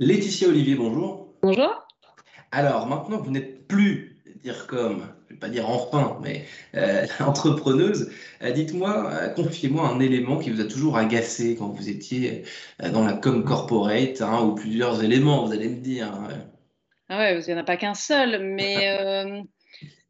Laetitia Olivier, bonjour. Bonjour. Alors, maintenant que vous n'êtes plus, dire comme, je ne vais pas dire enfin, mais euh, entrepreneuse, euh, dites-moi, euh, confiez-moi un élément qui vous a toujours agacé quand vous étiez dans la com corporate, hein, ou plusieurs éléments, vous allez me dire. Ah ouais, il n'y en a pas qu'un seul, mais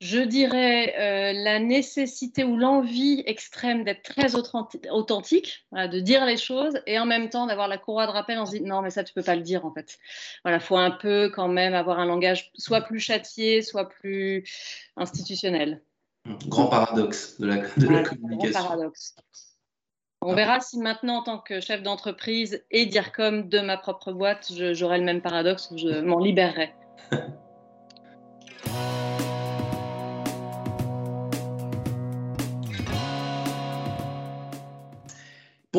je dirais euh, la nécessité ou l'envie extrême d'être très authentique, de dire les choses et en même temps d'avoir la courroie de rappel. On se dit non, mais ça, tu peux pas le dire en fait. Voilà, faut un peu quand même avoir un langage soit plus châtié, soit plus institutionnel. Grand paradoxe de la, de communication. Grand paradoxe. On verra si maintenant, en tant que chef d'entreprise et dire comme de ma propre boîte, j'aurai le même paradoxe, je m'en libérerai.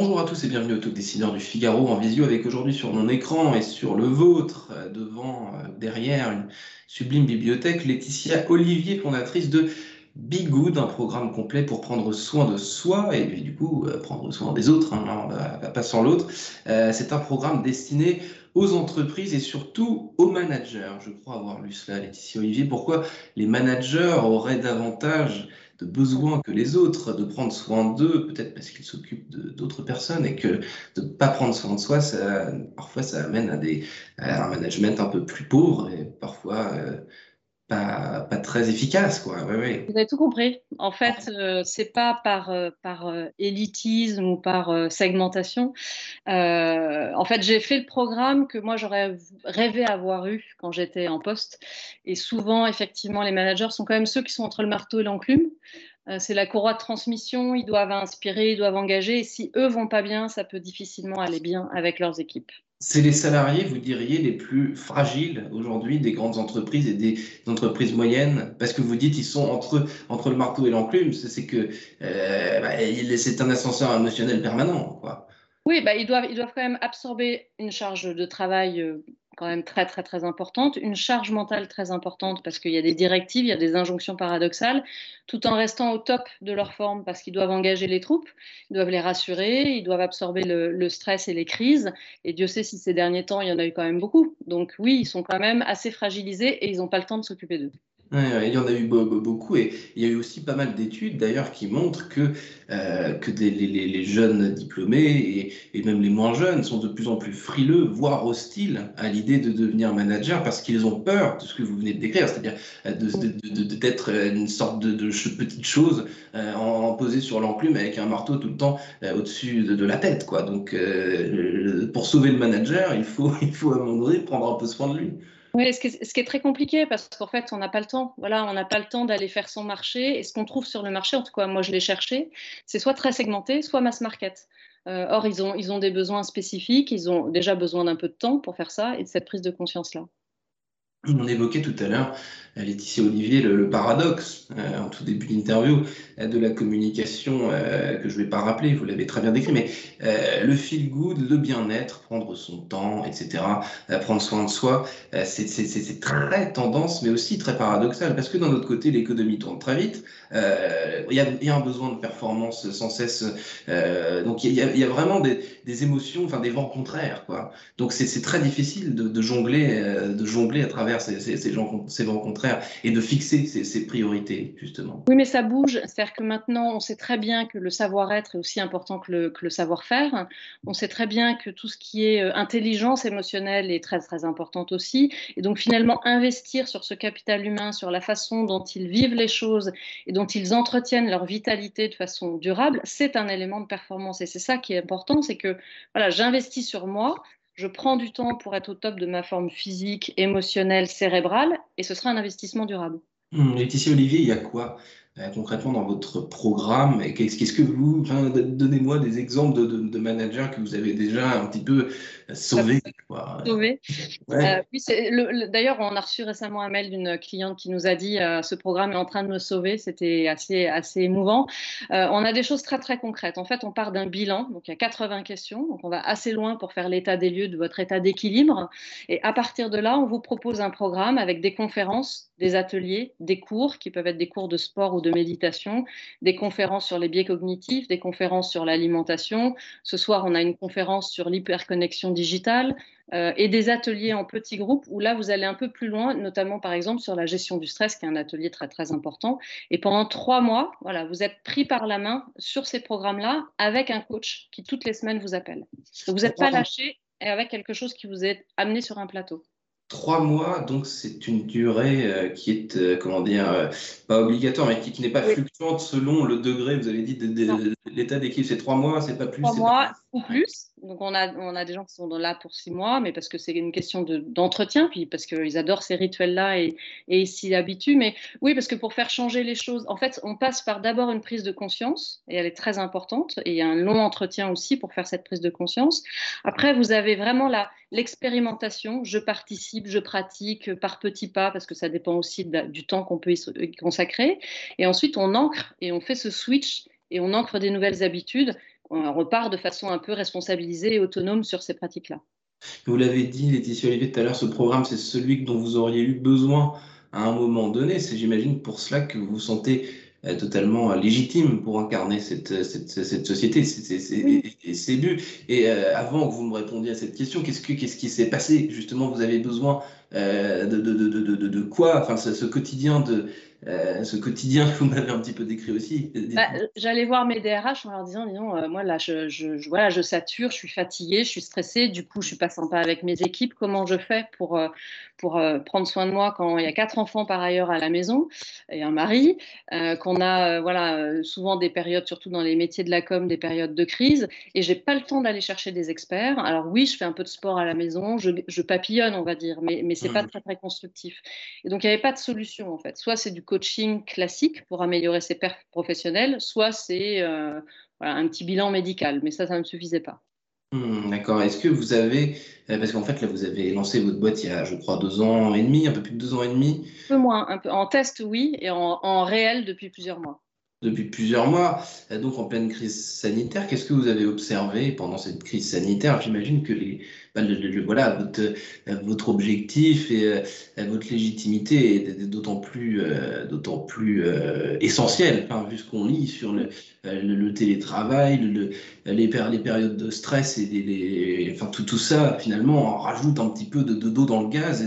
Bonjour à tous et bienvenue au Talk Dessineur du Figaro en visio avec aujourd'hui sur mon écran et sur le vôtre, euh, devant, euh, derrière une sublime bibliothèque, Laetitia Olivier, fondatrice de Be Good, un programme complet pour prendre soin de soi et, du coup euh, prendre soin des autres, hein, pas sans l'autre. c'est un programme destiné aux entreprises et surtout aux managers. Je crois avoir lu cela, Laetitia Olivier. Pourquoi les managers auraient davantage de besoin que les autres, de prendre soin d'eux, peut-être parce qu'ils s'occupent d'autres personnes et que de ne pas prendre soin de soi, ça, parfois ça amène à, des, un management un peu plus pauvre et parfois euh, pas, très efficace. Quoi. Vous avez tout compris. En fait, euh, c'est pas par, euh, par euh, élitisme ou par segmentation. en fait, j'ai fait le programme que moi j'aurais rêvé avoir eu quand j'étais en poste. Et souvent, effectivement, les managers sont quand même ceux qui sont entre le marteau et l'enclume. c'est la courroie de transmission, ils doivent inspirer, ils doivent engager. Et si eux vont pas bien, ça peut difficilement aller bien avec leurs équipes. C'est les salariés, vous diriez, les plus fragiles aujourd'hui des grandes entreprises et des entreprises moyennes, parce que vous dites ils sont entre, entre le marteau et l'enclume, c'est que euh, bah, c'est un ascenseur émotionnel permanent. Quoi. Oui, bah, ils, doivent, ils doivent quand même absorber une charge de travail euh, quand même très très très importante, une charge mentale très importante parce qu'il y a des directives, il y a des injonctions paradoxales, tout en restant au top de leur forme parce qu'ils doivent engager les troupes, ils doivent les rassurer, ils doivent absorber le, le, stress et les crises. Et Dieu sait si ces derniers temps, il y en a eu quand même beaucoup. Donc oui, ils sont quand même assez fragilisés et ils n'ont pas le temps de s'occuper d'eux il y en a eu beaucoup et il y a eu aussi pas mal d'études d'ailleurs qui montrent que, euh, que les, jeunes diplômés et, et, même les moins jeunes sont de plus en plus frileux, voire hostiles à l'idée de devenir manager parce qu'ils ont peur de ce que vous venez de décrire, c'est-à-dire euh, d'être de, une sorte de, petite chose euh, en, posée sur l'enclume avec un marteau tout le temps au-dessus de, la tête. Quoi. Donc pour sauver le manager, il faut, il faut à un moment donné prendre un peu soin de lui. Oui, ce qui, est, ce qui est très compliqué parce qu'en fait, on n'a pas le temps. Voilà, on n'a pas le temps d'aller faire son marché. Et ce qu'on trouve sur le marché, en tout cas, moi, je l'ai cherché, c'est soit très segmenté, soit mass market. Euh, or, ils ont, ils ont des besoins spécifiques, ils ont déjà besoin d'un peu de temps pour faire ça et de cette prise de conscience-là. On évoquait tout à l'heure, euh, Laetitia Olivier, le, paradoxe euh, en tout début d'interview euh, de la communication que je ne vais pas rappeler, vous l'avez très bien décrit, mais le feel good, le bien-être, prendre son temps, etc., prendre soin de soi, c'est très tendance, mais aussi très paradoxal, parce que d'un autre côté, l'économie tourne très vite, il y, a, un besoin de performance sans cesse, donc il y, a, vraiment des, émotions, enfin des vents contraires, quoi. Donc c'est très difficile de, jongler, de jongler à travers ces, ces, gens, ces contraires et de fixer ces, priorités, justement. Oui, mais ça bouge. C'est-à-dire que maintenant, on sait très bien que le savoir-être est aussi important que le, que le savoir-faire. On sait très bien que tout ce qui est euh, intelligence émotionnelle est très, très importante aussi. Et donc, finalement, investir sur ce capital humain, sur la façon dont ils vivent les choses et dont ils entretiennent leur vitalité de façon durable, c'est un élément de performance. Et c'est ça qui est important, c'est que voilà, j'investis sur moi, je prends du temps pour être au top de ma forme physique, émotionnelle, cérébrale, et ce sera un investissement durable. Hum, Laetitia Olivier, il y a quoi? Concrètement dans votre programme Qu'est-ce que vous, donnez-moi des exemples de, managers que vous avez déjà un petit peu sauvés. Sauvés. Euh, d'ailleurs, on a reçu récemment un mail d'une cliente qui nous a dit euh, ce programme est en train de me sauver. C'était assez, assez émouvant. on a des choses très très concrètes. En fait, on part d'un bilan. Donc, il y a 80 questions. Donc, on va assez loin pour faire l'état des lieux de votre état d'équilibre. Et à partir de là, on vous propose un programme avec des conférences, des ateliers, des cours qui peuvent être des cours de sport ou de méditation, des conférences sur les biais cognitifs, des conférences sur l'alimentation. Ce soir, on a une conférence sur l'hyperconnexion digitale euh, et des ateliers en petits groupes où là, vous allez un peu plus loin, notamment par exemple sur la gestion du stress, qui est un atelier très très important. Et pendant trois mois, voilà, vous êtes pris par la main sur ces programmes-là avec un coach qui toutes les semaines vous appelle. Donc, vous n'êtes pas lâché et avec quelque chose qui vous est amené sur un plateau. Trois mois, donc c'est une durée euh, qui est, euh, comment dire, euh, pas obligatoire, mais qui, n'est pas fluctuante selon le degré, vous avez dit, de, l'état d'équipe. C'est trois mois, c'est pas plus. Trois mois ou plus. Donc on a, on a des gens qui sont là pour six mois, mais parce que c'est une question d'entretien, puis parce qu'ils adorent ces rituels-là et, ils s'y habituent. Mais oui, parce que pour faire changer les choses, en fait, on passe par d'abord une prise de conscience, et elle est très importante, et il y a un long entretien aussi pour faire cette prise de conscience. Après, vous avez vraiment l'expérimentation, je participe, je pratique par petits pas, parce que ça dépend aussi du temps qu'on peut y consacrer. Et ensuite, on ancre et on fait ce switch et on ancre des nouvelles habitudes on repart de façon un peu responsabilisée et autonome sur ces pratiques-là. Vous l'avez dit, Laetitia Olivier, tout à l'heure, ce programme, c'est celui dont vous auriez eu besoin à un moment donné. C'est, j'imagine, pour cela que vous vous sentez euh, totalement légitime pour incarner cette, cette, cette société et ses buts. Et euh, avant que vous me répondiez à cette question, qu'est-ce, que, qu'est-ce qui s'est passé? Justement, vous avez besoin euh, de, de, de, de, quoi Enfin, ce, quotidien de, euh, ce quotidien que vous m'avez un petit peu décrit aussi. Bah, J'allais voir mes DRH en leur disant, disons, euh, moi là, je, je, voilà, je sature, je suis fatiguée, je suis stressée, du coup, je suis pas sympa avec mes équipes. Comment je fais pour, euh, pour prendre soin de moi quand il y a quatre enfants par ailleurs à la maison et un mari, qu'on a voilà, souvent des périodes, surtout dans les métiers de la com, des périodes de crise, et j'ai pas le temps d'aller chercher des experts. Alors oui, je fais un peu de sport à la maison, je, je papillonne, on va dire, mais, mais c'est n'est pas mmh. très très constructif. Et donc il n'y avait pas de solution en fait. Soit c'est du coaching classique pour améliorer ses perfs professionnels, soit c'est euh, un petit bilan médical, mais ça, ça ne suffisait pas. Hmm, d'accord. Est-ce que vous avez, euh, parce qu'en fait là vous avez lancé votre boîte il y a je crois deux ans et demi, un peu plus de deux ans et demi. Un peu moins, un peu en test oui, et en, en réel depuis plusieurs mois depuis plusieurs mois, euh, donc en pleine crise sanitaire. Qu'est-ce que vous avez observé pendant cette crise sanitaire? J'imagine que les, bah, voilà, votre, euh, votre objectif et euh, votre légitimité est d'autant plus, d'autant plus essentiel, hein, vu ce qu'on lit sur le, le, télétravail, le, les, les, périodes de stress et les, enfin, tout, tout ça, finalement, rajoute un petit peu de d'eau dans le gaz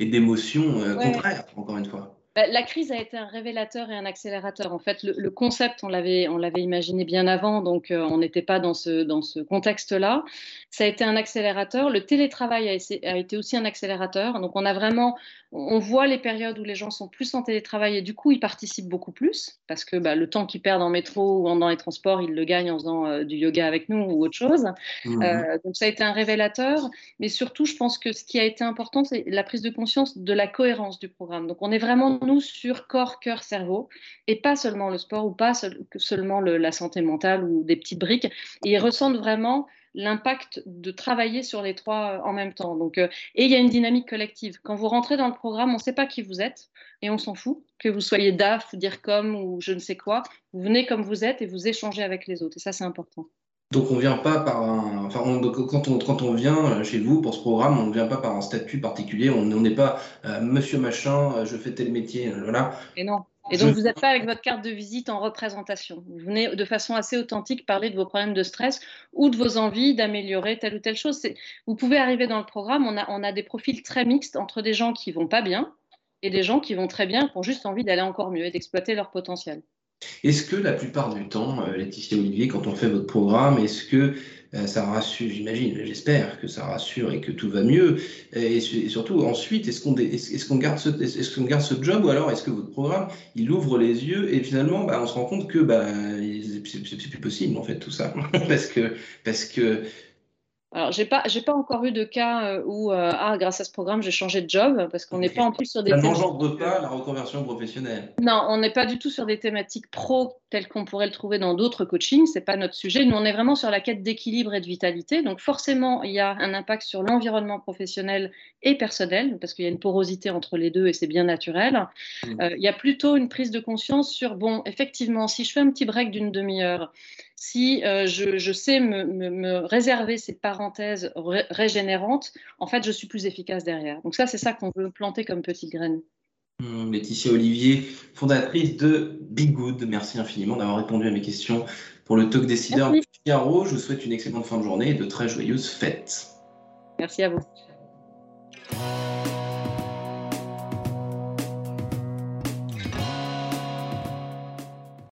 et d'émotions contraires, encore une fois. Bah, la crise a été un révélateur et un accélérateur. En fait, le, concept, on l'avait, on l'avait imaginé bien avant, donc euh, on n'était pas dans ce, dans ce contexte-là. Ça a été un accélérateur. Le télétravail a, a, été aussi un accélérateur. Donc, on a vraiment, on voit les périodes où les gens sont plus en télétravail et du coup, ils participent beaucoup plus parce que bah, le temps qu'ils perdent en métro ou dans les transports, ils le gagnent en faisant euh, du yoga avec nous ou autre chose. Mmh. Euh, donc, ça a été un révélateur. Mais surtout, je pense que ce qui a été important, c'est la prise de conscience de la cohérence du programme. Donc, on est vraiment nous sur corps, cœur, cerveau, et pas seulement le sport ou pas seulement la santé mentale ou des petites briques. Et ils ressentent vraiment l'impact de travailler sur les trois euh, en même temps. Donc, euh, et il y a une dynamique collective. Quand vous rentrez dans le programme, on ne sait pas qui vous êtes et on s'en fout. Que vous soyez DAF ou DIRCOM ou je ne sais quoi, vous venez comme vous êtes et vous échangez avec les autres. Et ça, c'est important. Donc on vient pas par un, enfin quand on quand on vient euh, chez vous pour ce programme, on ne vient pas par un statut particulier. On n'est pas euh, Monsieur machin, euh, je fais tel métier, voilà. Et non. Et donc vous n'êtes pas avec votre carte de visite en représentation. Vous venez de façon assez authentique parler de vos problèmes de stress ou de vos envies d'améliorer telle ou telle chose. Vous pouvez arriver dans le programme, on a, on a des profils très mixtes entre des gens qui vont pas bien et des gens qui vont très bien, qui ont juste envie d'aller encore mieux et d'exploiter leur potentiel. Est-ce que la plupart du temps, euh, Laetitia Olivier, quand on fait votre programme, est-ce que euh, ça rassure, j'imagine, j'espère que ça rassure et que tout va mieux. Et, surtout, ensuite, est-ce qu'on est garde, ce, est garde ce job ou alors est-ce que votre programme, il ouvre les yeux et finalement, bah, on se rend compte que bah, c'est plus possible, en fait, tout ça. parce que, parce que alors, j'ai pas, j'ai pas encore eu de cas euh, où, euh, ah, grâce à ce programme, j'ai changé de job, parce qu'on n'est pas en plus sur des. Ça n'engendre pas la reconversion professionnelle. Non, on n'est pas du tout sur des thématiques pro telles qu'on pourrait le trouver dans d'autres coachings. C'est pas notre sujet. Nous, on est vraiment sur la quête d'équilibre et de vitalité. Donc, forcément, il y a un impact sur l'environnement professionnel et personnel, parce qu'il y a une porosité entre les deux et c'est bien naturel. Mmh. Euh, il y a plutôt une prise de conscience sur, bon, effectivement, si je fais un petit break d'une demi-heure, si euh, je, sais me, réserver ces parenthèses régénérantes, en fait, je suis plus efficace derrière. Donc ça, c'est ça qu'on veut planter comme petite graine. Hum, Laetitia Olivier, fondatrice de Big Good. Merci infiniment d'avoir répondu à mes questions pour le talk décideur Figaro. Je vous souhaite une excellente fin de journée et de très joyeuses fêtes. Merci à vous.